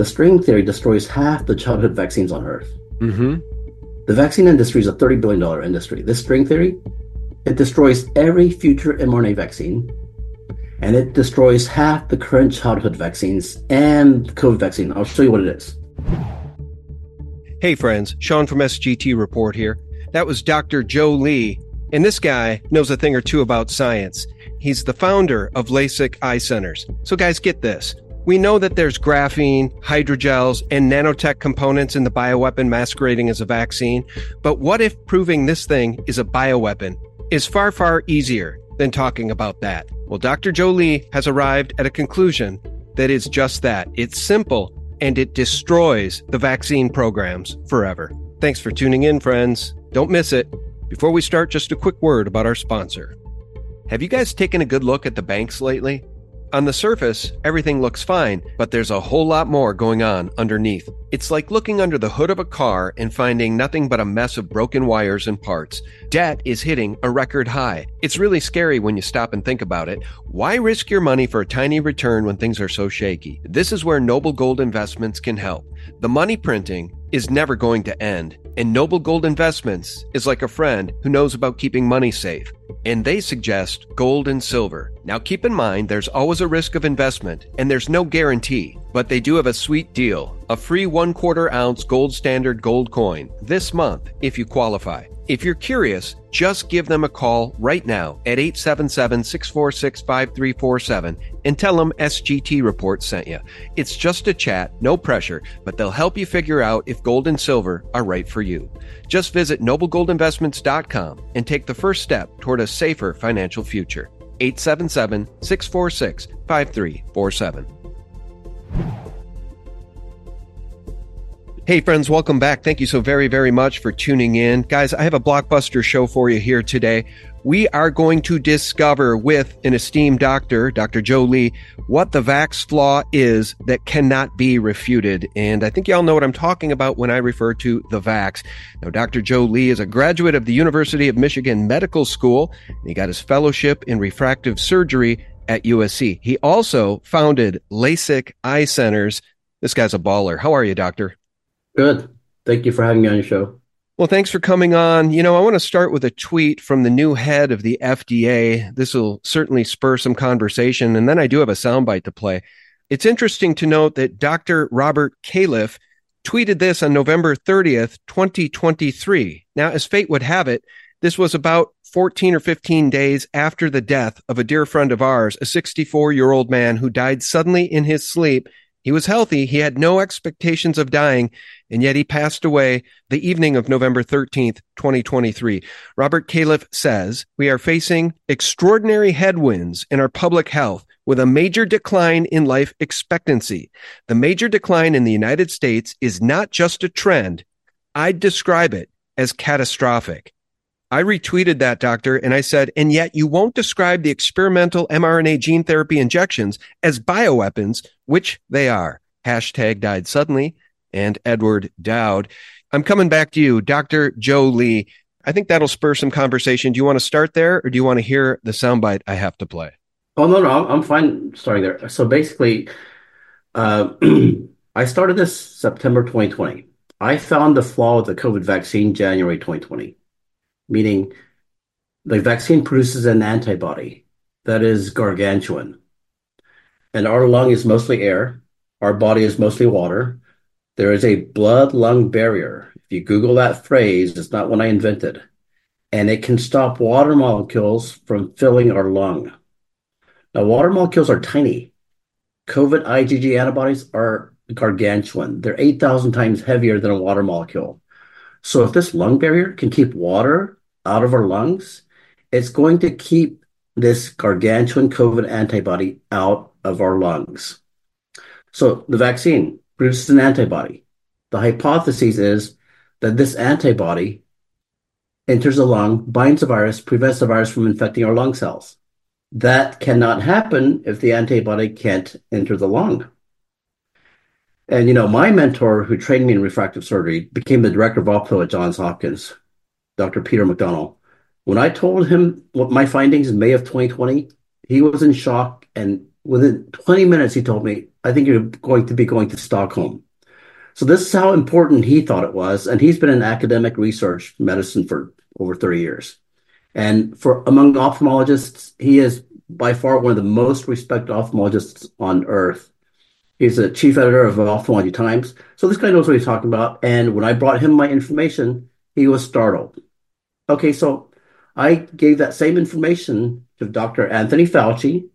the string theory destroys half the childhood vaccines on Earth. Mm-hmm. The vaccine industry is a $30 billion industry. This string theory, it destroys every future mRNA vaccine, and it destroys half the current childhood vaccines and the COVID vaccine. I'll show you what it is. Hey, friends, Sean from SGT Report here. That was Dr. Joe Lee, and this guy knows a thing or two about science. He's the founder of LASIK Eye Centers. So, guys, get this. We know that there's graphene, hydrogels, and nanotech components in the bioweapon masquerading as a vaccine. But what if proving this thing is a bioweapon is far, far easier than talking about that? Well, Dr. Joe Lee has arrived at a conclusion that is just that. It's simple and it destroys the vaccine programs forever. Thanks for tuning in, friends. Don't miss it. Before we start, just a quick word about our sponsor. Have you guys taken a good look at the banks lately? On the surface, everything looks fine, but there's a whole lot more going on underneath. It's like looking under the hood of a car and finding nothing but a mess of broken wires and parts. Debt is hitting a record high. It's really scary when you stop and think about it. Why risk your money for a tiny return when things are so shaky? This is where Noble Gold Investments can help. The money printing is never going to end, and Noble Gold Investments is like a friend who knows about keeping money safe. And they suggest gold and silver. Now keep in mind there's always a risk of investment and there's no guarantee, but they do have a sweet deal a free one quarter ounce gold standard gold coin this month if you qualify. If you're curious, just give them a call right now at 877 646 5347 and tell them SGT Report sent you. It's just a chat, no pressure, but they'll help you figure out if gold and silver are right for you. Just visit noblegoldinvestments.com and take the first step toward a safer financial future. 877 646 5347. Hey, friends, welcome back. Thank you so very, very much for tuning in. Guys, I have a blockbuster show for you here today. We are going to discover with an esteemed doctor, Dr. Joe Lee, what the vax flaw is that cannot be refuted. And I think y'all know what I'm talking about when I refer to the vax. Now, Dr. Joe Lee is a graduate of the University of Michigan Medical School. he got his fellowship in refractive surgery at USC. He also founded LASIK Eye Centers. This guy's a baller. How are you, doctor? Good. Thank you for having me on your show. Well, thanks for coming on. You know, I want to start with a tweet from the new head of the FDA. This will certainly spur some conversation. And then I do have a soundbite to play. It's interesting to note that Dr. Robert Califf tweeted this on November 30th, 2023. Now, as fate would have it, this was about 14 or 15 days after the death of a dear friend of ours, a 64 year old man who died suddenly in his sleep he was healthy. He had no expectations of dying, and yet he passed away the evening of November 13th, 2023. Robert Califf says, We are facing extraordinary headwinds in our public health with a major decline in life expectancy. The major decline in the United States is not just a trend. I'd describe it as catastrophic. I retweeted that, doctor, and I said, and yet you won't describe the experimental mRNA gene therapy injections as bioweapons, which they are. Hashtag died suddenly and Edward Dowd. I'm coming back to you, Dr. Joe Lee. I think that'll spur some conversation. Do you want to start there or do you want to hear the soundbite I have to play? Oh, no, no, I'm fine starting there. So basically, uh, I started this September 2020. I found the flaw with the COVID vaccine January 2020 meaning the vaccine produces an antibody that is gargantuan. And our lung is mostly air, our body is mostly water. There is a blood lung barrier. If you Google that phrase, it's not one I invented. And it can stop water molecules from filling our lung. Now, water molecules are tiny. COVID IgG antibodies are gargantuan. They're 8,000 times heavier than a water molecule. So, if this lung barrier can keep water out of our lungs, it's going to keep this gargantuan COVID antibody out of our lungs. So the vaccine produces an antibody. The hypothesis is that this antibody enters the lung, binds the virus, prevents the virus from infecting our lung cells. That cannot happen if the antibody can't enter the lung. And you know, my mentor who trained me in refractive surgery became the director of opto at Johns Hopkins Dr. Peter McDonnell. When I told him what my findings in May of 2020, he was in shock and within 20 minutes, he told me, I think you're going to be going to Stockholm. So this is how important he thought it was. And he's been in academic research medicine for over 30 years. And for among ophthalmologists, he is by far one of the most respected ophthalmologists on earth. He's a chief editor of Ophthalmology Times. So this guy knows what he's talking about. And when I brought him my information, he was startled. Okay, so I gave that same information to Dr. Anthony Fauci,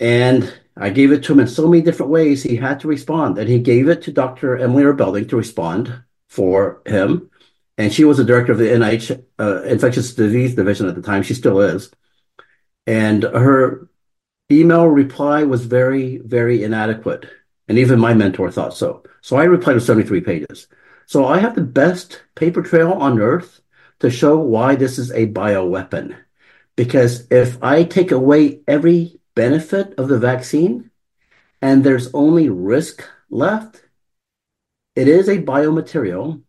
and I gave it to him in so many different ways. He had to respond, and he gave it to Dr. Emily Belding to respond for him. And she was the director of the NIH uh, infectious disease division at the time. She still is. And her email reply was very, very inadequate. And even my mentor thought so. So I replied with 73 pages. So I have the best paper trail on earth to show why this is a bioweapon. Because if I take away every benefit of the vaccine and there's only risk left, it is a biomaterial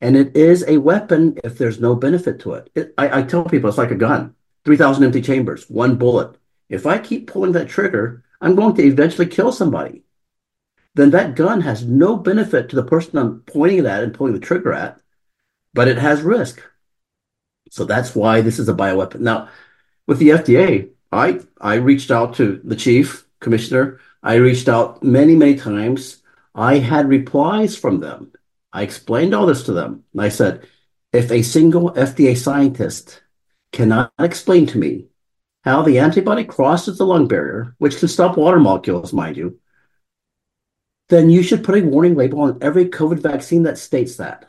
and it is a weapon if there's no benefit to it. it I, I tell people it's like a gun 3,000 empty chambers, one bullet. If I keep pulling that trigger, I'm going to eventually kill somebody. Then that gun has no benefit to the person I'm pointing it at and pulling the trigger at, but it has risk. So that's why this is a bioweapon. Now, with the FDA, I I reached out to the chief commissioner. I reached out many, many times. I had replies from them. I explained all this to them. And I said, if a single FDA scientist cannot explain to me how the antibody crosses the lung barrier, which can stop water molecules, mind you, then you should put a warning label on every COVID vaccine that states that.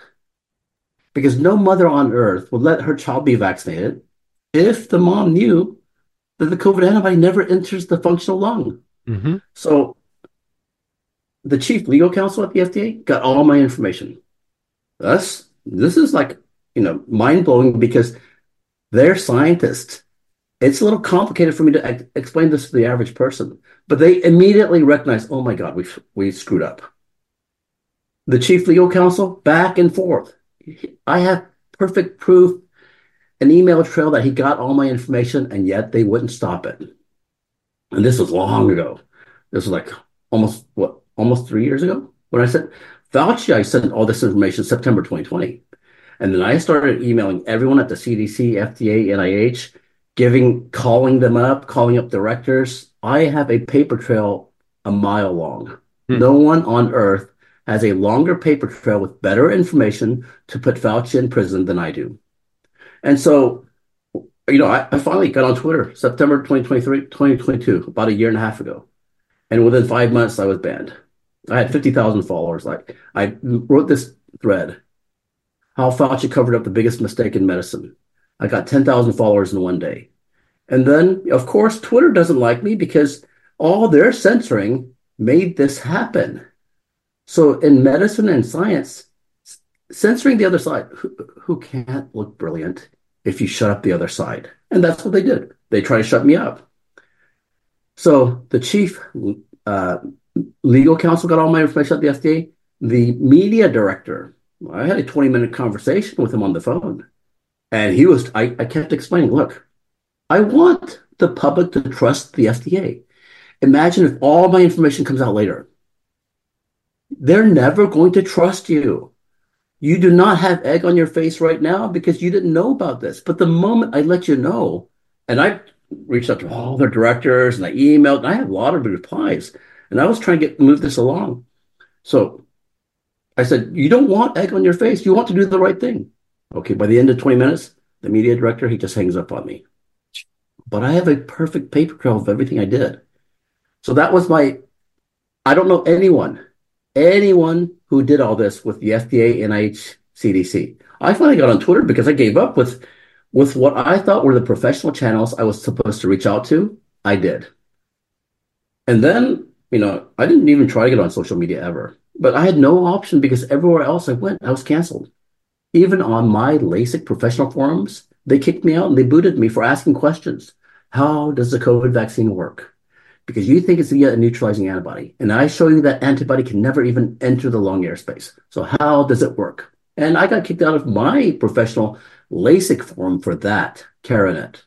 Because no mother on earth would let her child be vaccinated if the mom knew that the COVID antibody never enters the functional lung. Mm-hmm. So the chief legal counsel at the FDA got all my information. Thus, this is like, you know, mind blowing because they're scientists. It's a little complicated for me to ex- explain this to the average person, but they immediately recognize, oh my God, we we screwed up. The chief legal counsel back and forth. I have perfect proof, an email trail that he got all my information, and yet they wouldn't stop it. And this was long ago. This was like almost what, almost three years ago when I said Fauci. I sent all this information September 2020, and then I started emailing everyone at the CDC, FDA, NIH, giving, calling them up, calling up directors. I have a paper trail a mile long. Hmm. No one on earth has a longer paper trail with better information to put Fauci in prison than I do. And so, you know, I, I finally got on Twitter September 2023, 2022, about a year and a half ago. And within five months, I was banned. I had 50,000 followers. Like I wrote this thread, how Fauci covered up the biggest mistake in medicine. I got 10,000 followers in one day. And then, of course, Twitter doesn't like me because all their censoring made this happen. So in medicine and science, censoring the other side, who, who can't look brilliant if you shut up the other side? And that's what they did. They try to shut me up. So the chief uh, legal counsel got all my information at the FDA. The media director, I had a 20 minute conversation with him on the phone. And he was, I, I kept explaining, look, I want the public to trust the FDA. Imagine if all my information comes out later they're never going to trust you. You do not have egg on your face right now because you didn't know about this. But the moment I let you know, and I reached out to all their directors and I emailed, and I had a lot of replies, and I was trying to get move this along. So I said, You don't want egg on your face. You want to do the right thing. Okay, by the end of 20 minutes, the media director, he just hangs up on me. But I have a perfect paper trail of everything I did. So that was my, I don't know anyone anyone who did all this with the FDA, NIH, CDC. I finally got on Twitter because I gave up with with what I thought were the professional channels I was supposed to reach out to. I did. And then, you know, I didn't even try to get on social media ever. But I had no option because everywhere else I went, I was canceled. Even on my LASIK professional forums, they kicked me out and they booted me for asking questions. How does the COVID vaccine work? because you think it's a neutralizing antibody. And I show you that antibody can never even enter the lung airspace. So how does it work? And I got kicked out of my professional LASIK forum for that, CARANET.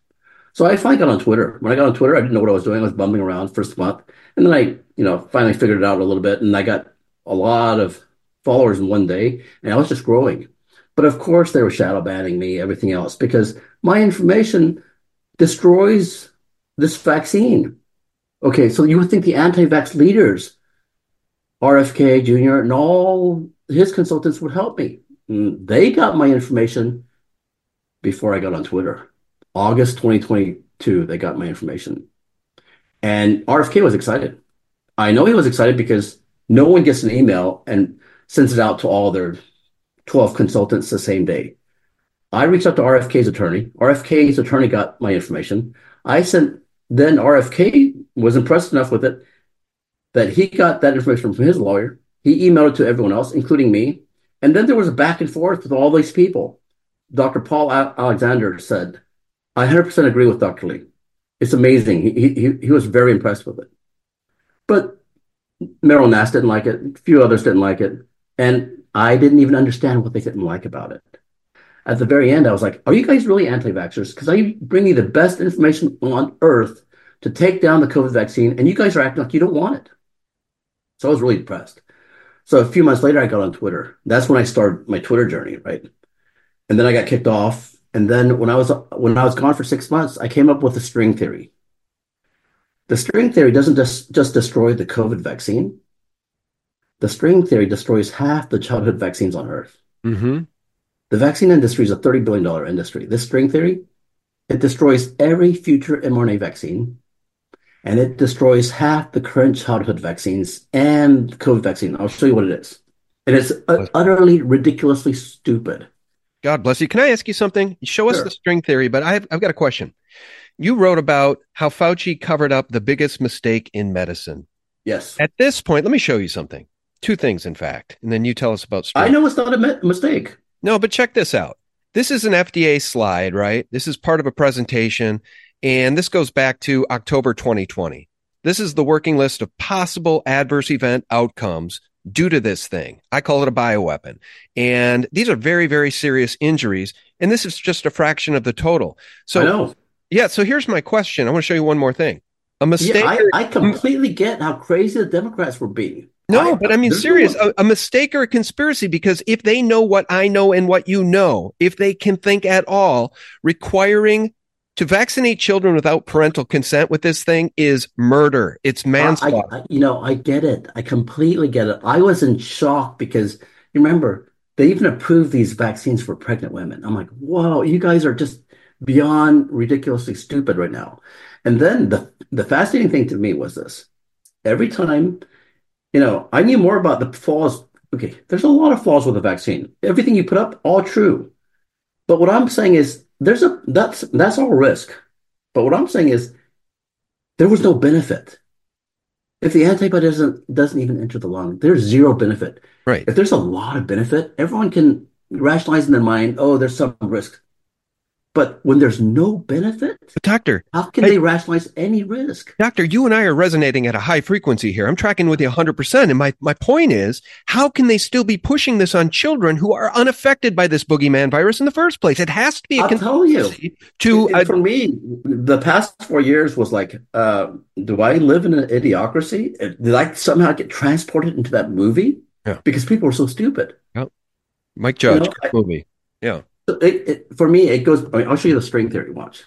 So I finally got on Twitter. When I got on Twitter, I didn't know what I was doing. I was bumming around first month. And then I, you know, finally figured it out a little bit. And I got a lot of followers in one day. And I was just growing. But of course, they were shadow banning me, everything else, because my information destroys this vaccine. Okay, so you would think the anti vax leaders, RFK Jr., and all his consultants would help me. Mm, they got my information before I got on Twitter. August 2022, they got my information. And RFK was excited. I know he was excited because no one gets an email and sends it out to all their 12 consultants the same day. I reached out to RFK's attorney. RFK's attorney got my information. I sent, then RFK was impressed enough with it that he got that information from his lawyer. He emailed it to everyone else, including me. And then there was a back and forth with all these people. Dr. Paul Alexander said, I 100% agree with Dr. Lee. It's amazing. He, he, he was very impressed with it. But Meryl Nass didn't like it. A few others didn't like it. And I didn't even understand what they didn't like about it. At the very end, I was like, are you guys really anti vaxxers? Because I bring you the best information on earth to take down the COVID vaccine, and you guys are acting like you don't want it. So I was really depressed. So a few months later, I got on Twitter. That's when I started my Twitter journey, right? And then I got kicked off. And then when I was when I was gone for six months, I came up with a string theory. The string theory doesn't just, just destroy the COVID vaccine. The string theory destroys half the childhood vaccines on Earth. Mm-hmm. The vaccine industry is a $30 billion industry. This string theory, it destroys every future mRNA vaccine and it destroys half the current childhood vaccines and COVID vaccine. I'll show you what it is. And it's utterly ridiculously stupid. God bless you. Can I ask you something? Show us Sure. the string theory, but I've, I've got a question. You wrote about how Fauci covered up the biggest mistake in medicine. Yes. At this point, let me show you something. Two things, in fact, and then you tell us about. I know it's not a mi- mistake. No, but check this out. This is an FDA slide, right? This is part of a presentation, and this goes back to October 2020. This is the working list of possible adverse event outcomes due to this thing. I call it a bioweapon. And these are very, very serious injuries. And this is just a fraction of the total. So, I know. yeah. So here's my question. I want to show you one more thing. A mistake. Yeah, I, I completely get how crazy the Democrats were being. No, but I mean, serious, a, a mistake or a conspiracy, because if they know what I know and what you know, if they can think at all, requiring to vaccinate children without parental consent with this thing is murder. It's I, manslaughter. I- you know, I get it. I completely get it. I was in shock because you remember they even approved these vaccines for pregnant women. I'm like, whoa, you guys are just beyond ridiculously stupid right now. And then the the fascinating thing to me was this. Every time, you know, I knew more about the flaws. Okay, there's a lot of flaws with the vaccine. Everything you put up, all true. But what I'm saying is there's a that's that's all risk. But what I'm saying is there was no benefit. If the antibody doesn't doesn't even enter the lung, there's zero benefit. right. If there's a lot of benefit, everyone can rationalize in their mind, oh, there's some risk. But when there's no benefit, But doctor, how can I- they rationalize any risk? doctor, you and I are resonating at a high frequency here. I'm tracking with you 100%. And my, my point is, how can they still be pushing this on children who are unaffected by this boogeyman virus in the first place? It has to be a I'll tell you. to uh, for me, the past four years was like, uh, do I live in an idiocracy? Did I somehow get transported into that movie? Yeah. Because people are so stupid. Yeah. Mike Judge, You know, great movie. Yeah. So It, it, for me, it goes. I mean, I'll show you the string theory. Watch.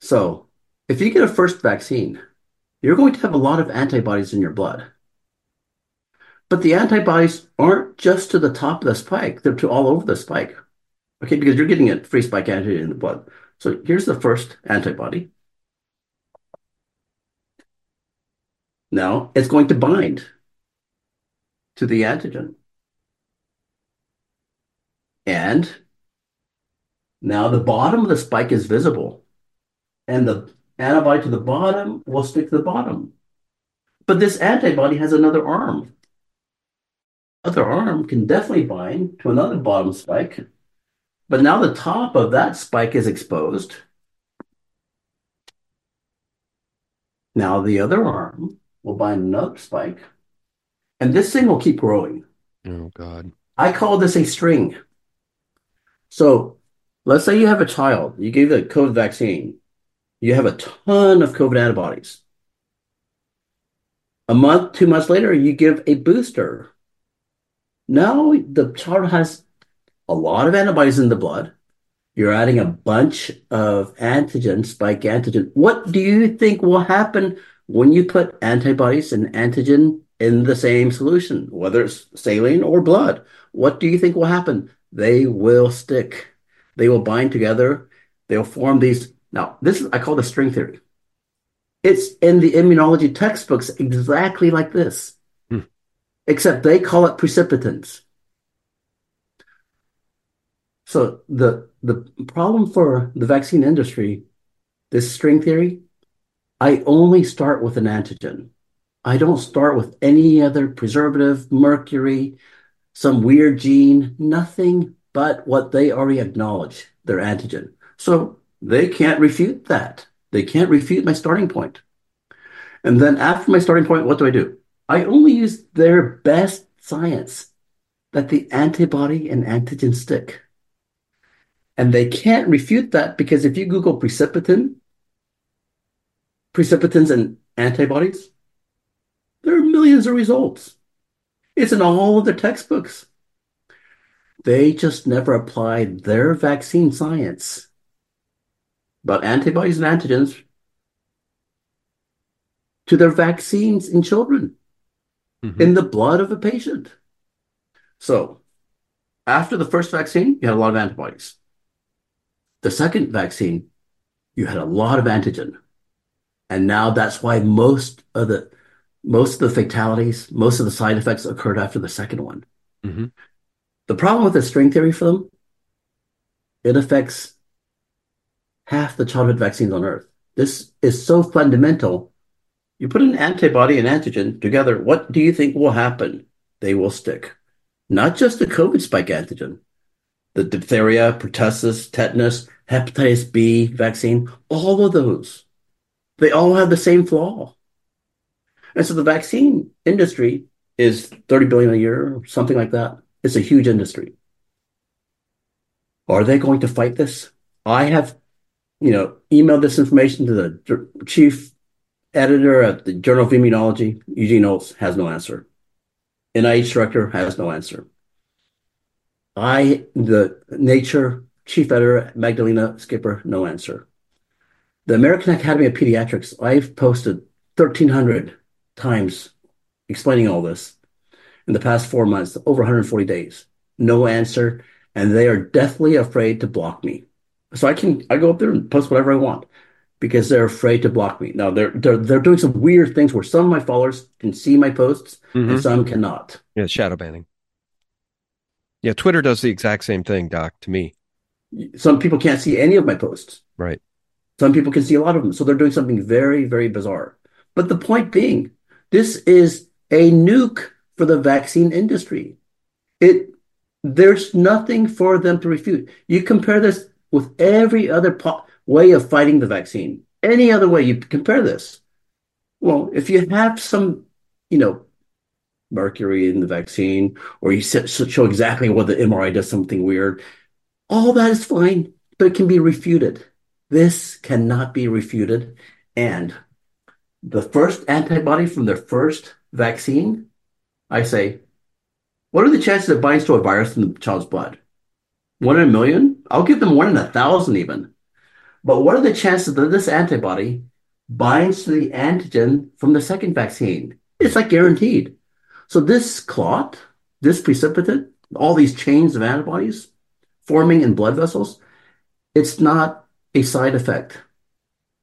So, if you get a first vaccine, you're going to have a lot of antibodies in your blood. But the antibodies aren't just to the top of the spike; they're to all over the spike. Okay, because you're getting a free spike antibody in the blood. So here's the first antibody. Now it's going to bind to the antigen. And now the bottom of the spike is visible. And the antibody to the bottom will stick to the bottom. But this antibody has another arm. Other arm can definitely bind to another bottom spike. But now the top of that spike is exposed. Now the other arm will bind another spike. And this thing will keep growing. Oh God. I call this a string. So Let's say you have a child, you gave the COVID vaccine, you have a ton of COVID antibodies. A month, two months later, you give a booster. Now the child has a lot of antibodies in the blood. You're adding a bunch of antigen, spike antigen. What do you think will happen when you put antibodies and antigen in the same solution, whether it's saline or blood? What do you think will happen? They will stick. They will bind together. They'll form these. Now, this is, I call the string theory. It's in the immunology textbooks exactly like this, hmm. except they call it precipitants. So the the problem for the vaccine industry, this string theory, I only start with an antigen. I don't start with any other preservative, mercury, some weird gene, nothing but what they already acknowledge, their antigen. So they can't refute that. They can't refute my starting point. And then after my starting point, what do I do? I only use their best science that the antibody and antigen stick. And they can't refute that because if you Google precipitin, precipitins and antibodies, there are millions of results. It's in all of their textbooks. They just never applied their vaccine science about antibodies and antigens to their vaccines in children mm-hmm. in the blood of a patient. So, after the first vaccine, you had a lot of antibodies. The second vaccine, you had a lot of antigen. And now that's why most of the most of the fatalities, most of the side effects occurred after the second one. Mm-hmm. The problem with the string theory for them, it affects half the childhood vaccines on Earth. This is so fundamental. You put an antibody and antigen together, what do you think will happen? They will stick. Not just the COVID spike antigen, the diphtheria, pertussis, tetanus, hepatitis B vaccine, all of those, they all have the same flaw. And so the vaccine industry is 30 billion a year, something like that. It's a huge industry. Are they going to fight this? I have, you know, emailed this information to the chief editor at the Journal of Immunology, Eugene Oltz, has no answer. NIH director has no answer. I, the Nature chief editor, Magdalena Skipper, no answer. The American Academy of Pediatrics, I've posted 1,300 times explaining all this in the past four months, over 140 days. No answer. And they are deathly afraid to block me. So I can, I go up there and post whatever I want because they're afraid to block me. Now they're, they're, they're doing some weird things where some of my followers can see my posts mm-hmm. and some cannot. Yeah. Shadow banning. Yeah. Twitter does the exact same thing, Doc, to me. Some people can't see any of my posts. Right. Some people can see a lot of them. So they're doing something very, very bizarre. But the point being, this is a nuke for the vaccine industry. It there's nothing for them to refute. You compare this with every other po- way of fighting the vaccine. Any other way you compare this. Well, if you have some, you know, mercury in the vaccine, or you show exactly what the MRI does something weird, all that is fine, but it can be refuted. This cannot be refuted. And the first antibody from their first vaccine, I say, what are the chances it binds to a virus in the child's blood? One in a million? I'll give them one in a thousand even. But what are the chances that this antibody binds to the antigen from the second vaccine? It's like guaranteed. So this clot, this precipitate, all these chains of antibodies forming in blood vessels, it's not a side effect.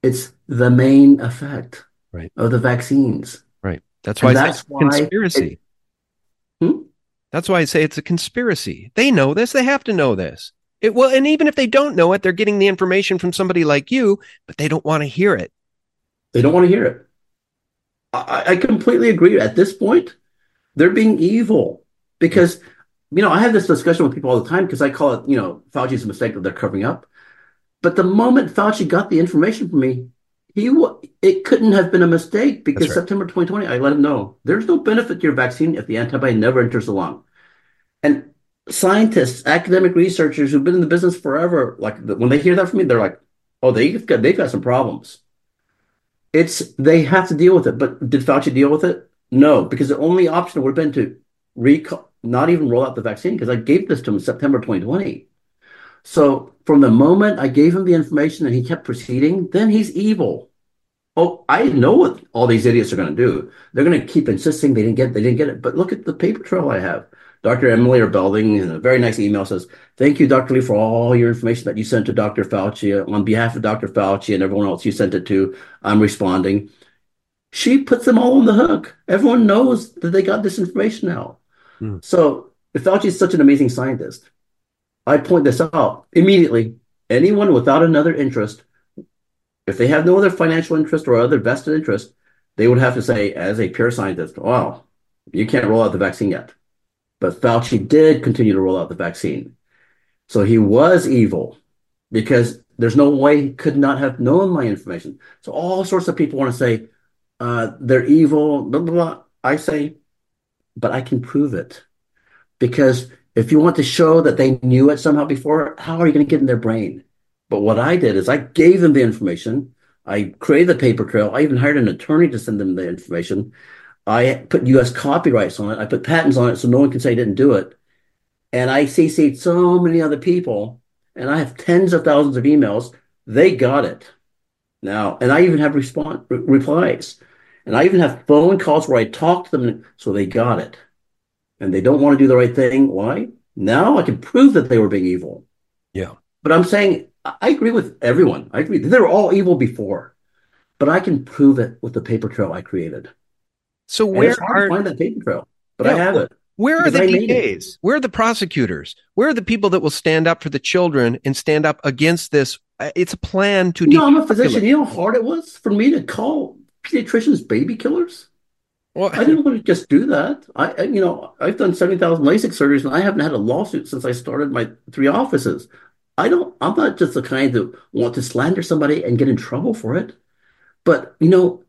It's the main effect right. of the vaccines. Right. That's why that's why conspiracy. It, hmm? That's why I say it's a conspiracy. They know this. They have to know this. It well, and even if they don't know it, they're getting the information from somebody like you, but they don't want to hear it. They don't want to hear it. I, I completely agree. At this point, they're being evil because, you know, I have this discussion with people all the time because I call it, you know, Fauci's a mistake that they're covering up. But the moment Fauci got the information from me, he it couldn't have been a mistake because right. September 2020, I let him know there's no benefit to your vaccine if the antibody never enters the lung. And scientists, academic researchers who've been in the business forever, like when they hear that from me, they're like, "Oh, they've got they've got some problems." It's they have to deal with it. But did Fauci deal with it? No, because the only option would have been to recall, not even roll out the vaccine because I gave this to him in September 2020. So from the moment I gave him the information and he kept proceeding, then he's evil. Oh, I know what all these idiots are going to do. They're going to keep insisting they didn't get it, they didn't get it. But look at the paper trail I have. Dr. Emily Erbelding in a very nice email says, Thank you, Dr. Lee, for all your information that you sent to Dr. Fauci. On behalf of Dr. Fauci and everyone else you sent it to, I'm responding. She puts them all on the hook. Everyone knows that they got this information now. Mm. So if Fauci is such an amazing scientist, I point this out immediately. Anyone without another interest, if they have no other financial interest or other vested interest, they would have to say, as a pure scientist, wow, you can't roll out the vaccine yet. But Fauci did continue to roll out the vaccine. So he was evil because there's no way he could not have known my information. So all sorts of people want to say uh, they're evil, blah, blah, blah. I say, but I can prove it. Because if you want to show that they knew it somehow before, how are you going to get in their brain? But what I did is I gave them the information. I created the paper trail. I even hired an attorney to send them the information. I put US copyrights on it. I put patents on it so no one can say I didn't do it. And I CC'd so many other people, and I have tens of thousands of emails. They got it now, and I even have response re- replies, and I even have phone calls where I talk to them, so they got it, and they don't want to do the right thing. Why? Now I can prove that they were being evil. Yeah, but I'm saying I agree with everyone. I agree they were all evil before, but I can prove it with the paper trail I created. So where it's hard are to find that paper trail? But yeah, I have it. Where are the DAs? Where are the prosecutors? Where are the people that will stand up for the children and stand up against this? Uh, it's a plan to. You know, I'm a physician. You know how hard it was for me to call pediatricians baby killers. Well, I didn't want to just do that. I, you know, I've done seventy thousand LASIK surgeries, and I haven't had a lawsuit since I started my three offices. I don't. I'm not just the kind that want to slander somebody and get in trouble for it. But you know,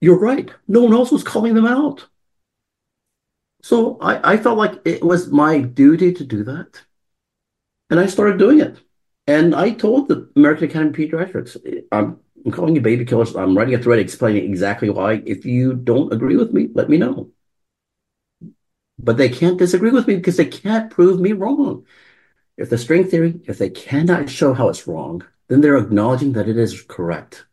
you're right. No one else was calling them out. So I, I felt like it was my duty to do that. And I started doing it. And I told the American Academy of Pediatrics, I'm, I'm calling you baby killers. I'm writing a thread explaining exactly why. If you don't agree with me, let me know. But they can't disagree with me because they can't prove me wrong. If the string theory, if they cannot show how it's wrong, then they're acknowledging that it is correct.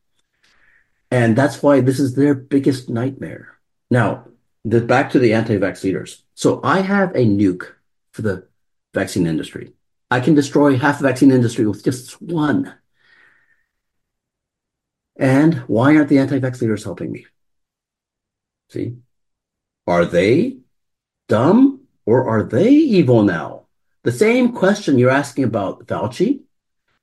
And that's why this is their biggest nightmare. Now, the, back to the anti-vax leaders. So I have a nuke for the vaccine industry. I can destroy half the vaccine industry with just one. And why aren't the anti-vax leaders helping me? See, are they dumb or are they evil now? The same question you're asking about Fauci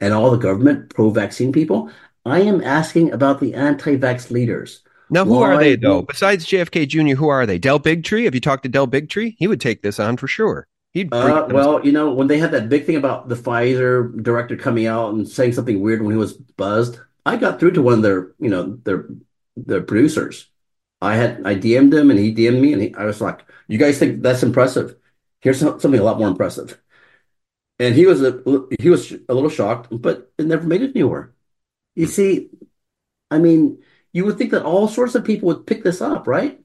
and all the government pro-vaccine people. I am asking about the anti-vax leaders. Now, who Why? are they though? Besides JFK Jr., who are they? Del Bigtree? Have you talked to Del Bigtree? He would take this on for sure. He'd uh, well, you know, when they had that big thing about the Pfizer director coming out and saying something weird when he was buzzed, I got through to one of their, you know, their their producers. I had I DM'd him and he DM'd me and he, I was like, "You guys think that's impressive? Here's something a lot more impressive." And he was a he was a little shocked, but it never made it anywhere. You see, I mean, you would think that all sorts of people would pick this up, right?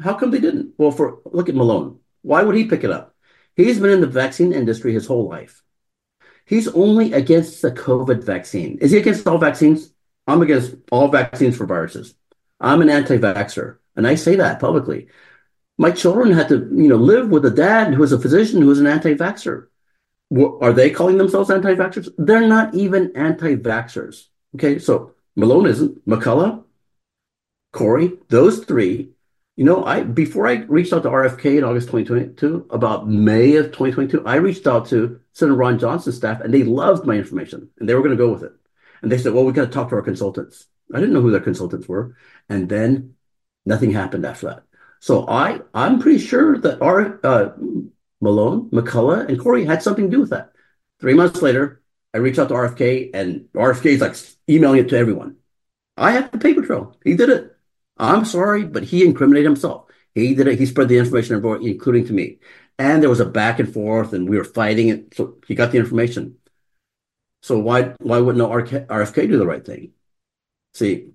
How come they didn't? Well, for look at Malone. Why would he pick it up? He's been in the vaccine industry his whole life. He's only against the COVID vaccine. Is he against all vaccines? I'm against all vaccines for viruses. I'm an anti-vaxxer, and I say that publicly. My children had to, you know, live with a dad who was a physician who was an anti-vaxxer. Are they calling themselves anti-vaxxers? They're not even anti-vaxxers. Okay, so Malone isn't. McCullough, Kory, those three. You know, I before I reached out to RFK in August 2022, about May of 2022, I reached out to Senator Ron Johnson's staff, and they loved my information, and they were going to go with it. And they said, "Well, we got to talk to our consultants." I didn't know who their consultants were, and then nothing happened after that. So I, I'm pretty sure that our uh, Malone, McCullough, and Kory had something to do with that. Three months later, I reached out to RFK, and RFK is like emailing it to everyone. I have the paper trail. He did it. I'm sorry, but he incriminated himself. He did it. He spread the information including to me. and there was a back and forth, and we were fighting it. So he got the information. So why why wouldn't RFK do the right thing? See,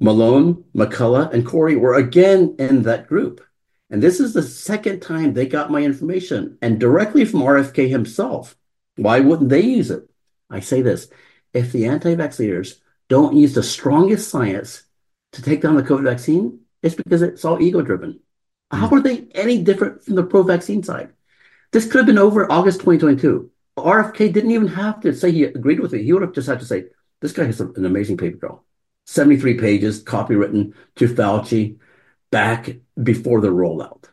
Malone, McCullough, and Kory were again in that group. And this is the second time they got my information and directly from RFK himself. Why wouldn't they use it? I say this if the anti vax leaders don't use the strongest science to take down the COVID vaccine, it's because it's all ego driven. How hmm. are they any different from the pro vaccine side? This could have been over August 2022. RFK didn't even have to say he agreed with me. He would have just had to say, this guy has an amazing paper trail. 73 pages, copywritten to Fauci back before the rollout.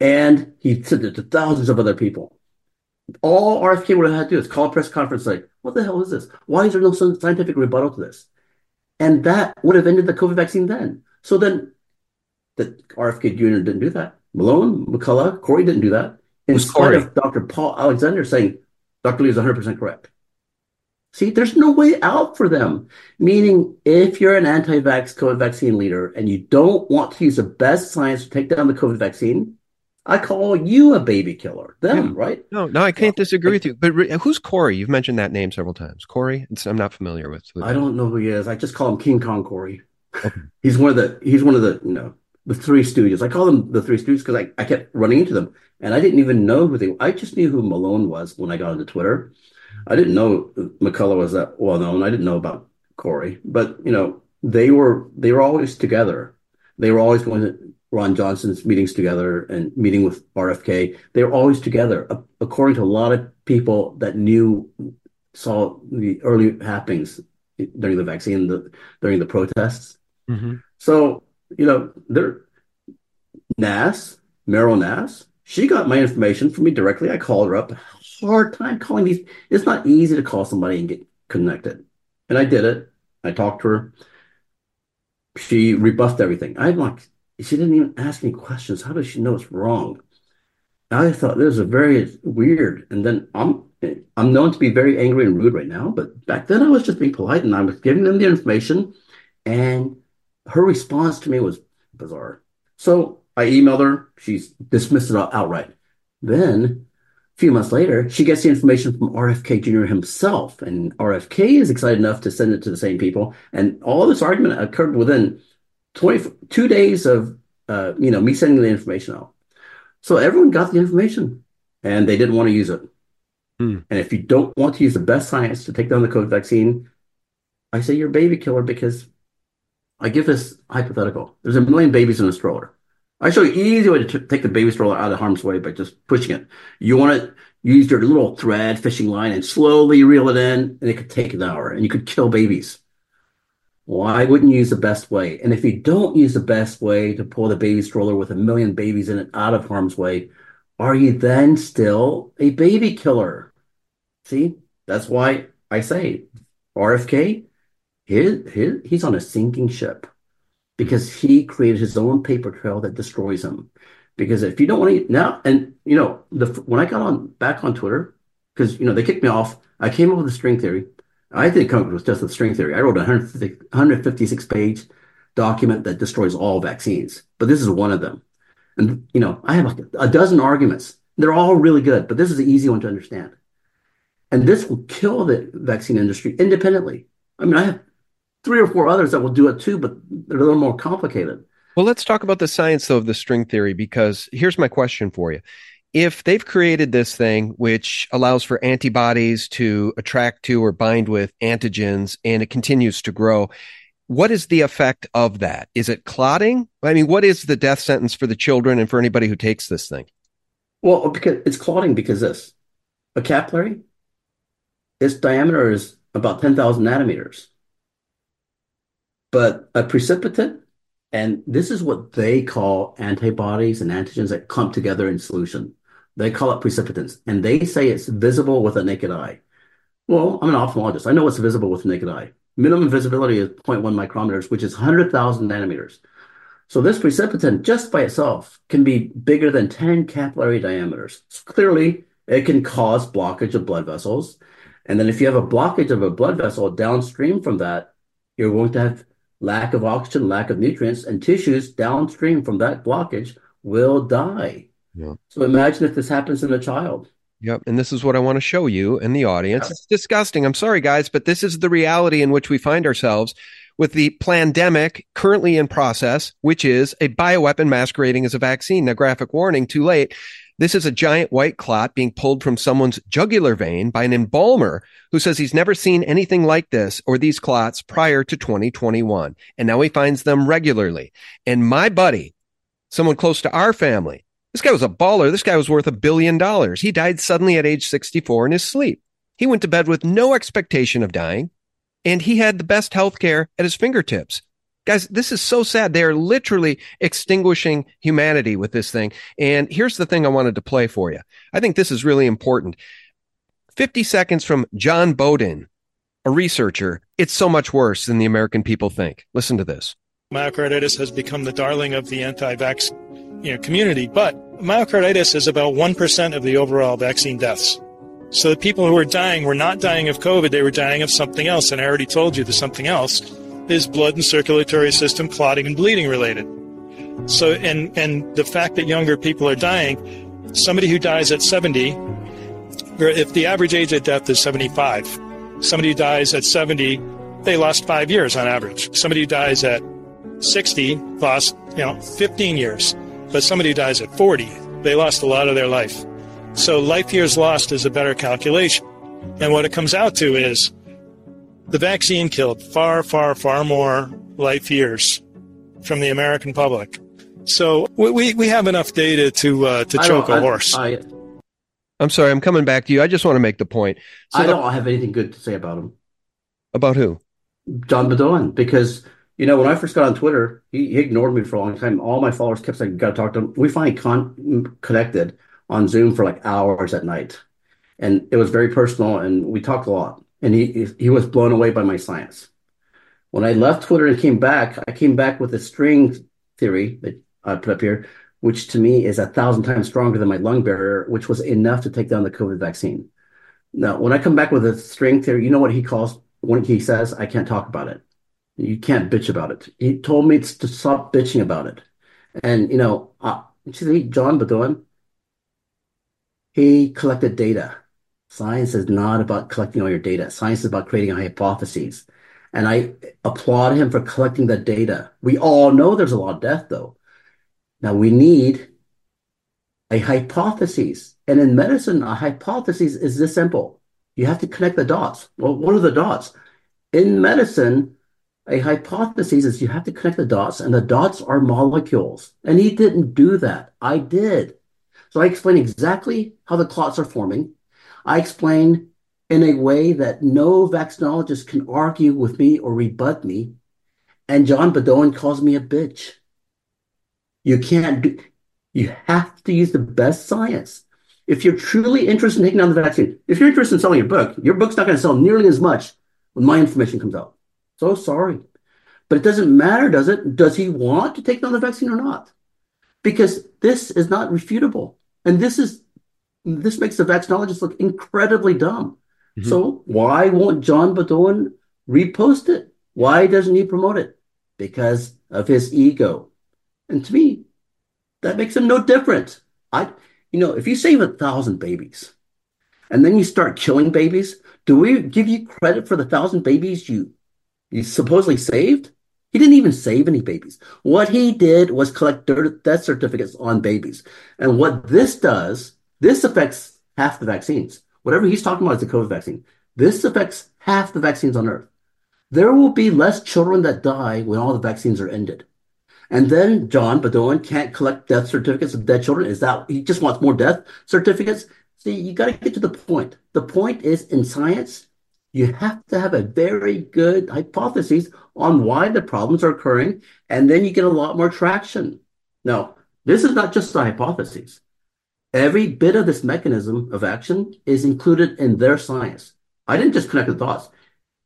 And he sent it to thousands of other people. All RFK would have had to do is call a press conference like, what the hell is this? Why is there no scientific rebuttal to this? And that would have ended the COVID vaccine then. So then the RFK Jr. didn't do that. Malone, McCullough, Kory didn't do that. In spite of Dr. Paul Alexander saying Dr. Lee is 100% correct. See, there's no way out for them. Meaning, if you're an anti vax COVID vaccine leader and you don't want to use the best science to take down the COVID vaccine, I call you a baby killer. Them, yeah. right? No, no, I can't disagree with you. But who's Kory? You've mentioned that name several times. Kory? It's, I'm not familiar with. with I don't know who he is. I just call him King Kong Kory. Okay. he's one of the. He's one of the. You know, the Three Stooges. I call them the Three Stooges because I, I kept running into them, and I didn't even know who they. I just knew who Malone was when I got into Twitter. I didn't know McCullough was that well known. I didn't know about Kory, but you know they were they were always together. They were always going to Ron Johnson's meetings together and meeting with RFK. They were always together, according to a lot of people that knew, saw the early happenings during the vaccine, the, during the protests. Mm-hmm. So, you know, there, Nass, Meryl Nass, she got my information from me directly. I called her up. Hard time calling these. It's not easy to call somebody and get connected. And I did it. I talked to her. She rebuffed everything. I'm like, she didn't even ask any questions. How does she know it's wrong? I thought this was very weird. And then I'm I'm known to be very angry and rude right now, but back then I was just being polite and I was giving them the information, and her response to me was bizarre. So I emailed her. She's dismissed it outright. Then a few months later, she gets the information from RFK Jr. himself, and RFK is excited enough to send it to the same people. And all this argument occurred within 22 days of uh, you know me sending the information out. So everyone got the information, and they didn't want to use it. Hmm. And if you don't want to use the best science to take down the COVID vaccine, I say you're a baby killer because I give this hypothetical. There's a million babies in a stroller. I show you easy way to take the baby stroller out of harm's way by just pushing it. You want to use your little thread fishing line and slowly reel it in, and it could take an hour, and you could kill babies. Why wouldn't you use the best way? And if you don't use the best way to pull the baby stroller with a million babies in it out of harm's way, are you then still a baby killer? See, that's why I say RFK, his, his, he's on a sinking ship because he created his own paper trail that destroys him. Because if you don't want to now, and you know, the when I got on back on Twitter, because you know they kicked me off, I came up with a string theory I think it was just a string theory. I wrote a 156 page document that destroys all vaccines, but this is one of them. And, you know, I have a, a dozen arguments. They're all really good, but this is the easy one to understand. And this will kill the vaccine industry independently. I mean, I have three or four others that will do it too, but they're a little more complicated. Well, let's talk about the science, though, of the string theory, because here's my question for you if they've created this thing which allows for antibodies to attract to or bind with antigens and it continues to grow, what is the effect of that? Is it clotting? I mean, what is the death sentence for the children and for anybody who takes this thing? Well, because it's clotting because this a capillary, its diameter is about 10,000 nanometers. But a precipitate and this is what they call antibodies and antigens that clump together in solution. They call it precipitants, and they say it's visible with a naked eye. Well, I'm an ophthalmologist. I know what's visible with the naked eye. Minimum visibility is 0.1 micrometers, which is 100,000 nanometers. So this precipitant, just by itself, can be bigger than 10 capillary diameters. So clearly, it can cause blockage of blood vessels. And then if you have a blockage of a blood vessel downstream from that, you're going to have lack of oxygen, lack of nutrients, and tissues downstream from that blockage will die. Yeah. So imagine if this happens in a child. Yep. And this is what I want to show you and the audience. Yeah. It's disgusting. I'm sorry, guys, but this is the reality in which we find ourselves with the pandemic currently in process, which is a bioweapon masquerading as a vaccine. Now, graphic warning, too late. This is a giant white clot being pulled from someone's jugular vein by an embalmer who says he's never seen anything like this or these clots prior to 2021. And now he finds them regularly. And my buddy, someone close to our family, this guy was a baller. This guy was worth a billion dollars. He died suddenly at age 64 in his sleep. He went to bed with no expectation of dying and he had the best health care at his fingertips. Guys, this is so sad. They are literally extinguishing humanity with this thing. And here's the thing I wanted to play for you. I think this is really important. 50 seconds from John Beaudoin, a researcher. It's so much worse than the American people think. Listen to this. Myocarditis has become the darling of the anti-vax you know, community, but myocarditis is about 1% of the overall vaccine deaths. So the people who were dying were not dying of COVID, they were dying of something else. And I already told you the something else is blood and circulatory system clotting and bleeding related. So, and, and the fact that younger people are dying, somebody who dies at 70, or if the average age of death is 75, somebody who dies at 70, they lost five years on average. Somebody who dies at 60 lost, you know, 15 years. But somebody who dies at 40, they lost a lot of their life. So life years lost is a better calculation. And what it comes out to is the vaccine killed far, far, far more life years from the American public. So we, we have enough data to uh, to choke a horse. I, am sorry, I'm coming back to you. I just want to make the point. So I don't the, have anything good to say about him. About who? John Beaudoin, because you know when I first got on Twitter, he, he ignored me for a long time. All my followers kept saying, "Got to talk to him." We finally con- connected, on Zoom for like hours at night. And it was very personal and we talked a lot. And he he was blown away by my science. When I left Twitter and came back, I came back with a string theory that I put up here, which to me is a thousand times stronger than my lung barrier, which was enough to take down the COVID vaccine. Now, when I come back with a string theory, you know what he calls when he says, I can't talk about it. You can't bitch about it. He told me to stop bitching about it. And, you know, uh, see, John Beaudoin, he collected data. Science is not about collecting all your data. Science is about creating hypotheses. And I applaud him for collecting the data. We all know there's a lot of death, though. Now we need a hypothesis. And in medicine, a hypothesis is this simple. You have to connect the dots. Well, what are the dots? In medicine, a hypothesis is you have to connect the dots, and the dots are molecules. And he didn't do that. I did. So I explain exactly how the clots are forming. I explain in a way that no vaccinologist can argue with me or rebut me. And John Beaudoin calls me a bitch. You can't do, you have to use the best science. If you're truly interested in taking down the vaccine, if you're interested in selling your book, your book's not going to sell nearly as much when my information comes out. So sorry. But it doesn't matter, does it? Does he want to take down the vaccine or not? Because this is not refutable. And this is this makes the vaccinologist look incredibly dumb. Mm-hmm. So why won't John Beaudoin repost it? Why doesn't he promote it? Because of his ego. And to me, that makes him no different. I, you know, if you save a thousand babies and then you start killing babies, do we give you credit for the thousand babies you you supposedly saved? He didn't even save any babies. What he did was collect death certificates on babies. And what this does, this affects half the vaccines. Whatever he's talking about is the COVID vaccine. This affects half the vaccines on Earth. There will be less children that die when all the vaccines are ended. And then John Beaudoin can't collect death certificates of dead children. Is that he just wants more death certificates? See, you got to get to the point. The point is in science, you have to have a very good hypothesis on why the problems are occurring, and then you get a lot more traction. Now, this is not just a hypothesis. Every bit of this mechanism of action is included in their science. I didn't just connect the dots.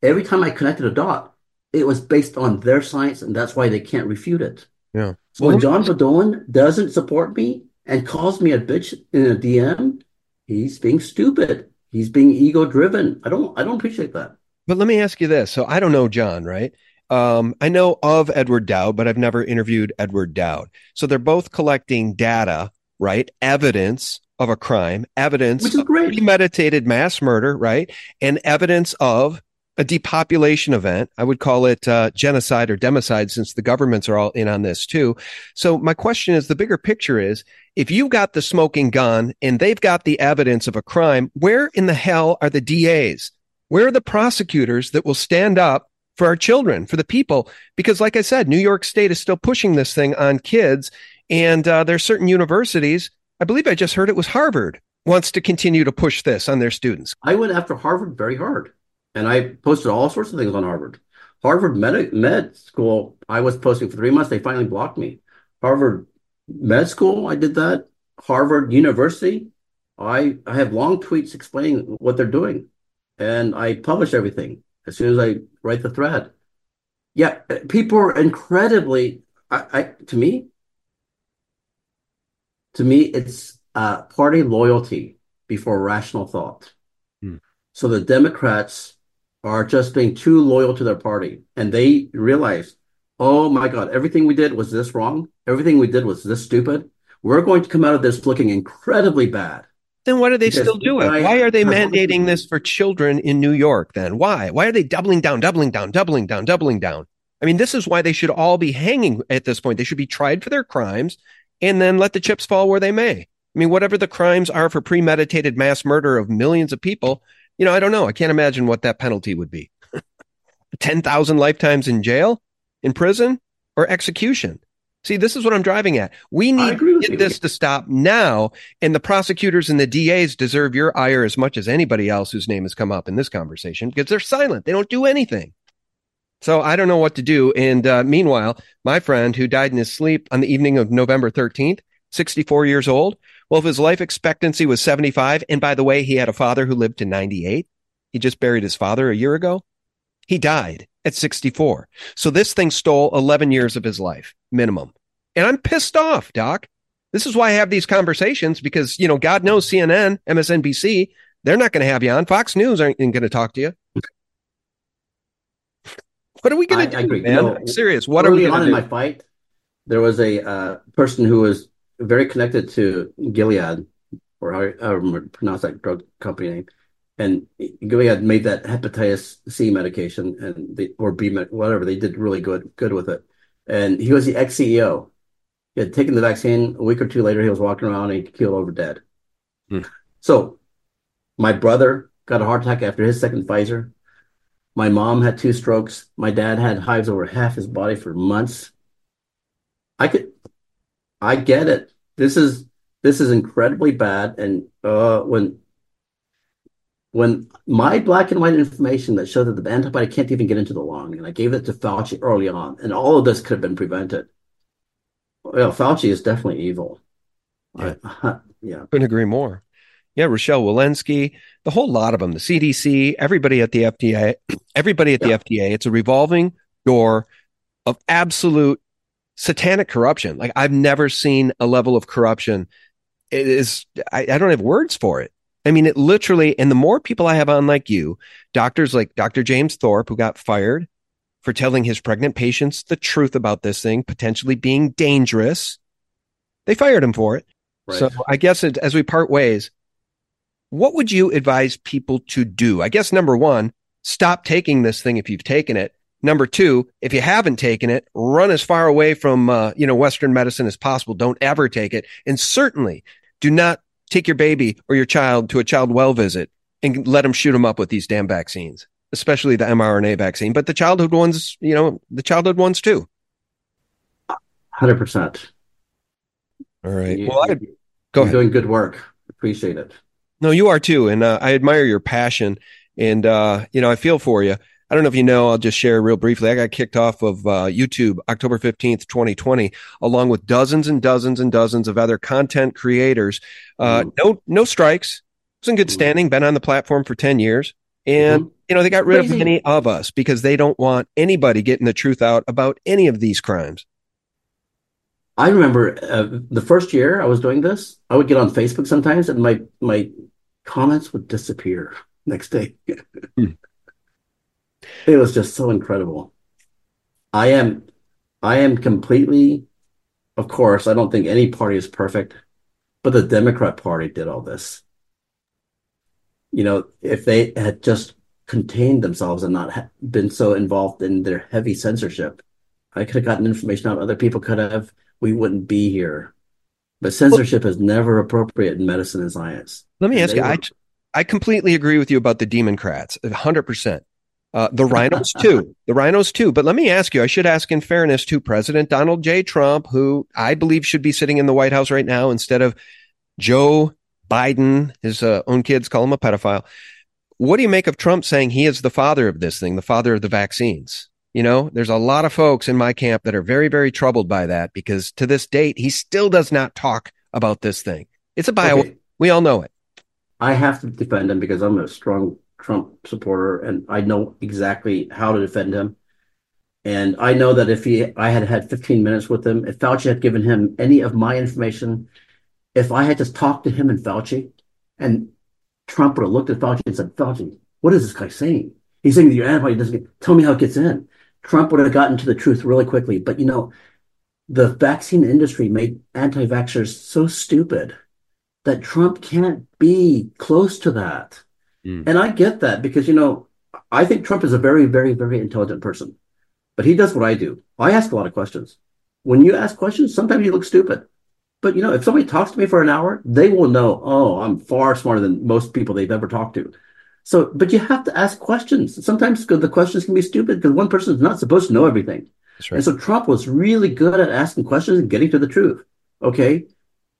Every time I connected a dot, it was based on their science, and that's why they can't refute it. Yeah. So when John Beaudoin doesn't support me and calls me a bitch in a DM, he's being stupid. He's being ego driven. I don't I don't appreciate that. But let me ask you this. So I don't know John, right? Um, I know of Edward Dowd, but I've never interviewed Edward Dowd. So they're both collecting data right? Evidence of a crime, evidence Which is of great. premeditated mass murder, right? And evidence of a depopulation event. I would call it uh, genocide or democide since the governments are all in on this too. So my question is the bigger picture is if you've got the smoking gun and they've got the evidence of a crime, where in the hell are the DAs? Where are the prosecutors that will stand up for our children, for the people? Because like I said, New York State is still pushing this thing on kids and uh, there are certain universities. I believe I just heard it was Harvard wants to continue to push this on their students. I went after Harvard very hard. And I posted all sorts of things on Harvard. Harvard Med, Med School, I was posting for three months. They finally blocked me. Harvard Med School, I did that. Harvard University, I, I have long tweets explaining what they're doing. And I publish everything as soon as I write the thread. Yeah, people are incredibly, I, I to me, to me, it's uh, party loyalty before rational thought. Hmm. So the Democrats are just being too loyal to their party. And they realize, oh my God, everything we did was this wrong. Everything we did was this stupid. We're going to come out of this looking incredibly bad. Then what are they Because still doing? I- Why are they I- mandating this for children in New York then? Why? Why are they doubling down, doubling down, doubling down, doubling down? I mean, this is why they should all be hanging at this point. They should be tried for their crimes and then let the chips fall where they may. I mean, whatever the crimes are for premeditated mass murder of millions of people, you know, I don't know. I can't imagine what that penalty would be. 10,000 lifetimes in jail, in prison, or execution. See, this is what I'm driving at. We need to get this to stop now. And the prosecutors and the DAs deserve your ire as much as anybody else whose name has come up in this conversation because they're silent. They don't do anything. So I don't know what to do. And uh, meanwhile, my friend who died in his sleep on the evening of November 13th, 64 years old. Well, if his life expectancy was 75, and by the way, he had a father who lived to 98. He just buried his father a year ago. He died at 64. So this thing stole 11 years of his life minimum. And I'm pissed off, doc. This is why I have these conversations because, you know, God knows CNN, MSNBC, they're not going to have you on. Fox News aren't going to talk to you. What are we going I- to I do, agree. man? You know, I'm serious. What are we on going in my fight, there was a uh, person who was very connected to Gilead, or how I don't pronounce that drug company name. And Gilead made that hepatitis C medication and they, or B med, whatever. They did really good good with it. And he was the ex CEO. He had taken the vaccine. A week or two later, he was walking around and he keeled over dead. Hmm. So, my brother got a heart attack after his second Pfizer. My mom had two strokes. My dad had hives over half his body for months. I could, I get it. This is this is incredibly bad. And uh, when when my black and white information that showed that the antibody can't even get into the lung, and I gave it to Fauci early on, and all of this could have been prevented. Well, Fauci is definitely evil. Yeah. I- yeah. Couldn't agree more. Yeah, Rochelle Walensky, the whole lot of them, the CDC, everybody at the FDA, everybody at the FDA. It's a revolving door of absolute satanic corruption. Like I've never seen a level of corruption. It is, I, I don't have words for it. I mean, it literally, and the more people I have on like you, doctors like Dr. James Thorpe, who got fired for telling his pregnant patients the truth about this thing, potentially being dangerous. They fired him for it. Right. So I guess it, as we part ways, what would you advise people to do? I guess number one, stop taking this thing if you've taken it. Number two, if you haven't taken it, run as far away from uh, you know Western medicine as possible. Don't ever take it, and certainly do not take your baby or your child to a child well visit and let them shoot them up with these damn vaccines, especially the mRNA vaccine, but the childhood ones, you know, the childhood ones too. Hundred percent. All right. You- well, I, go You're ahead. doing good work. Appreciate it. No, you are too, and uh, I admire your passion, and uh, you know I feel for you. I don't know if you know. I'll just share real briefly. I got kicked off of uh, YouTube October fifteenth, twenty twenty, along with dozens and dozens and dozens of other content creators. Uh, Mm. No, no strikes. Was in good standing. Been on the platform for ten years, and Mhm. you know they got rid of many of us because they don't want anybody getting the truth out about any of these crimes. I remember uh, the first year I was doing this, I would get on Facebook sometimes and my my comments would disappear next day. Hmm. It was just so incredible. I am I am completely of course, I don't think any party is perfect. but the Democrat Party did all this. You know, if they had just contained themselves and not been so involved in their heavy censorship, I could have gotten information out. Other people could have. We wouldn't be here. But censorship is never appropriate in medicine and science. Let me and ask you. Were... I I completely agree with you about the Democrats, hundred percent. Uh, the RINOs too. The RINOs too. But let me ask you, I should ask in fairness to President Donald J. Trump, who I believe should be sitting in the White House right now instead of Joe Biden. His uh, own kids call him a pedophile. What do you make of Trump saying he is the father of this thing, the father of the vaccines? You know, there's a lot of folks in my camp that are very, very troubled by that because to this date, he still does not talk about this thing. It's a bio. Okay. We all know it. I have to defend him because I'm a strong Trump supporter, and I know exactly how to defend him. And I know that if he, I had had 15 minutes with him, if Fauci had given him any of my information, if I had just talked to him and Fauci, and Trump would have looked at Fauci and said, Fauci, what is this guy saying? He's saying that your antibody doesn't get, tell me how it gets in. Trump would have gotten to the truth really quickly. But you know, the vaccine industry made anti vaxxers so stupid that Trump can't be close to that. Mm. And I get that because, you know, I think Trump is a very, very, very intelligent person, but he does what I do. I ask a lot of questions. When you ask questions, sometimes you look stupid. But, you know, if somebody talks to me for an hour, they will know, oh, I'm far smarter than most people they've ever talked to. So, but you have to ask questions. Sometimes the questions can be stupid because one person is not supposed to know everything. Right. And so Trump was really good at asking questions and getting to the truth. Okay.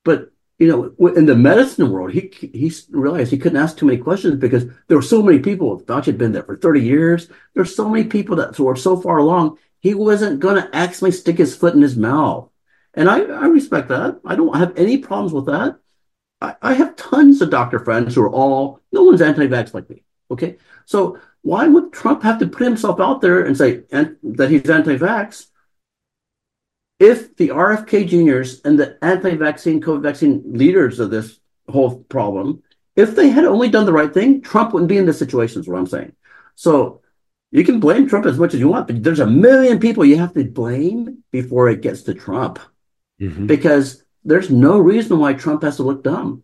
But you know, in the medicine world, he he realized he couldn't ask too many questions because there were so many people. Fauci had been there for 30 years. There's so many people that were so far along. He wasn't going to actually stick his foot in his mouth. And I, I respect that. I don't have any problems with that. I, I have tons of doctor friends who are all, no one's anti-vax like me. Okay. So why would Trump have to put himself out there and say and, that he's anti-vax if the RFK juniors and the anti-vaccine, COVID vaccine leaders of this whole problem, if they had only done the right thing, Trump wouldn't be in this situation, is what I'm saying. So you can blame Trump as much as you want, but there's a million people you have to blame before it gets to Trump. Mm-hmm. Because there's no reason why Trump has to look dumb.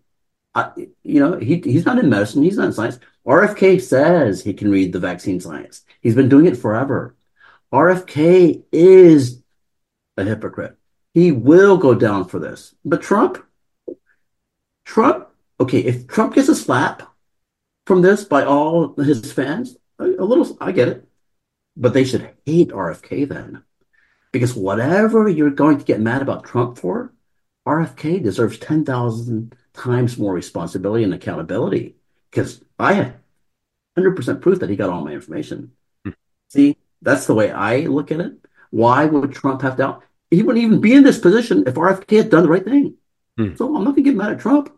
I, you know, he, he's not in medicine, he's not in science. RFK says he can read the vaccine science. He's been doing it forever. RFK is a hypocrite. He will go down for this. But Trump, Trump, okay, if Trump gets a slap from this by all his fans, a, a little, I get it. But they should hate RFK then. Because whatever you're going to get mad about Trump for, RFK deserves 10,000 times more responsibility and accountability. Because I had 100% proof that he got all my information. Hmm. See, that's the way I look at it. Why would Trump have to? he wouldn't even be in this position if RFK had done the right thing. Hmm. So I'm not going to get mad at Trump.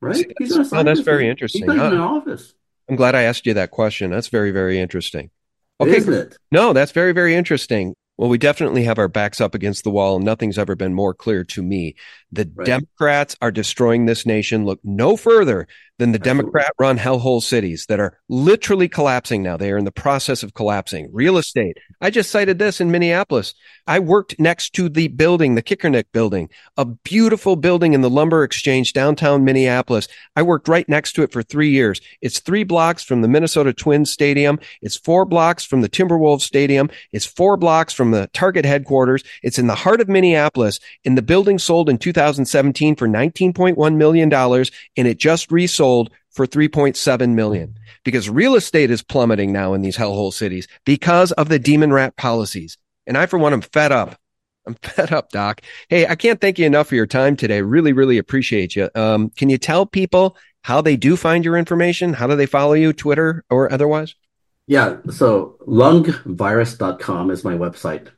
Right? He's not oh, that's very interesting. He's not in office. I'm glad I asked you that question. That's very, very interesting. Okay. Isn't it? No, that's very, very interesting. Well, we definitely have our backs up against the wall. And nothing's ever been more clear to me. The right. Democrats are destroying this nation. Look no further than the Democrat run hellhole cities that are literally collapsing now. They are in the process of collapsing. Real estate. I just cited this in Minneapolis. I worked next to the building, the Kickernick building, a beautiful building in the lumber exchange downtown Minneapolis. I worked right next to it for three years. It's three blocks from the Minnesota Twins Stadium. It's four blocks from the Timberwolves Stadium. It's four blocks from the Target headquarters. It's in the heart of Minneapolis. And the building sold in 2017 for $19.1 million and it just resold sold for 3.7 million because real estate is plummeting now in these hellhole cities because of the demon rat policies. And I, for one, am fed up. I'm fed up, Doc. Hey, I can't thank you enough for your time today. Really, really appreciate you. Um, can you tell people how they do find your information? How do they follow you, Twitter or otherwise? Yeah. So lungvirus.com is my website.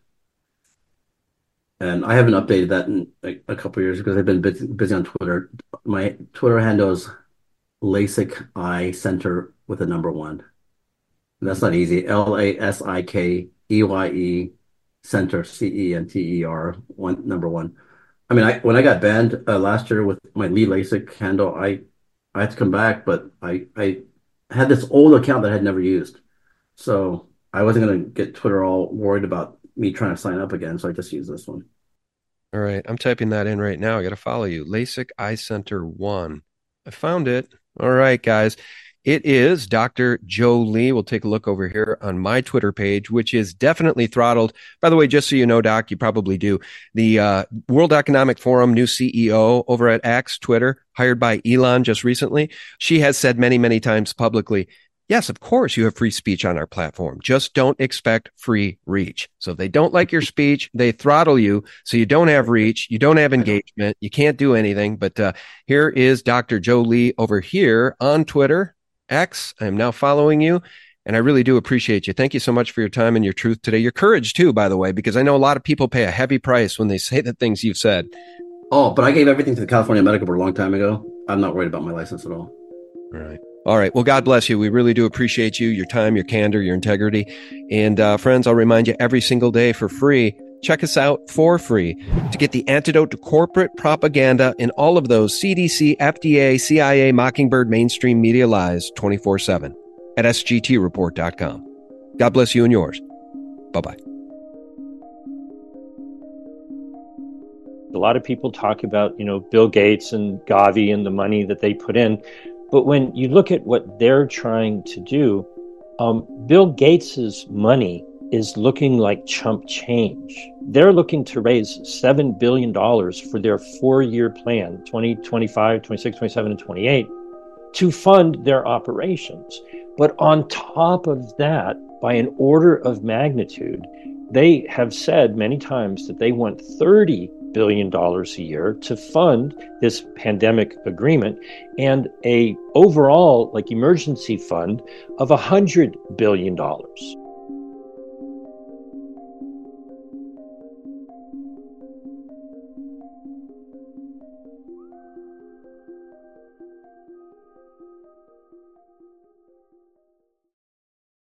And I haven't updated that in a, couple years because I've been busy on Twitter. My Twitter handle is LASIK Eye Center with a number one. That's not easy. L A S I K E Y E Center C E N T E R one number one. I mean, I when I got banned uh, last year with my Lee LASIK handle, I I had to come back, but I I had this old account that I had never used, so I wasn't gonna get Twitter all worried about me trying to sign up again. So I just used this one. All right. I'm typing that in right now. I got to follow you. LASIK Eye Center 1. I found it. All right, guys. It is Dr. Joe Lee. We'll take a look over here on my Twitter page, which is definitely throttled. By the way, just so you know, Doc, you probably do. The uh, World Economic Forum new CEO over at X Twitter, hired by Elon just recently, she has said many, many times publicly, yes, of course you have free speech on our platform. Just don't expect free reach. So if they don't like your speech, they throttle you. So you don't have reach. You don't have engagement. You can't do anything. But uh, here is Dr. Joe Lee over here on Twitter X. I am now following you. And I really do appreciate you. Thank you so much for your time and your truth today. Your courage, too, by the way, because I know a lot of people pay a heavy price when they say the things you've said. Oh, but I gave everything to the California Medical Board a long time ago. I'm not worried about my license at all. All right. All right. Well, God bless you. We really do appreciate you, your time, your candor, your integrity. And uh, friends, I'll remind you every single day for free Check us out for free to get the antidote to corporate propaganda and all of those CDC, FDA, CIA, Mockingbird, mainstream media lies 24 7 at sgtreport.com. God bless you and yours. Bye bye. A lot of people talk about, you know, Bill Gates and Gavi and the money that they put in. But when you look at what they're trying to do, um, Bill Gates's money is looking like chump change. They're looking to raise $7 billion for their four year plan 2025, 26, 27, and 28 to fund their operations. But on top of that, by an order of magnitude, they have said many times that they want $30 billion dollars a year to fund this pandemic agreement and a overall like emergency fund of $100 billion.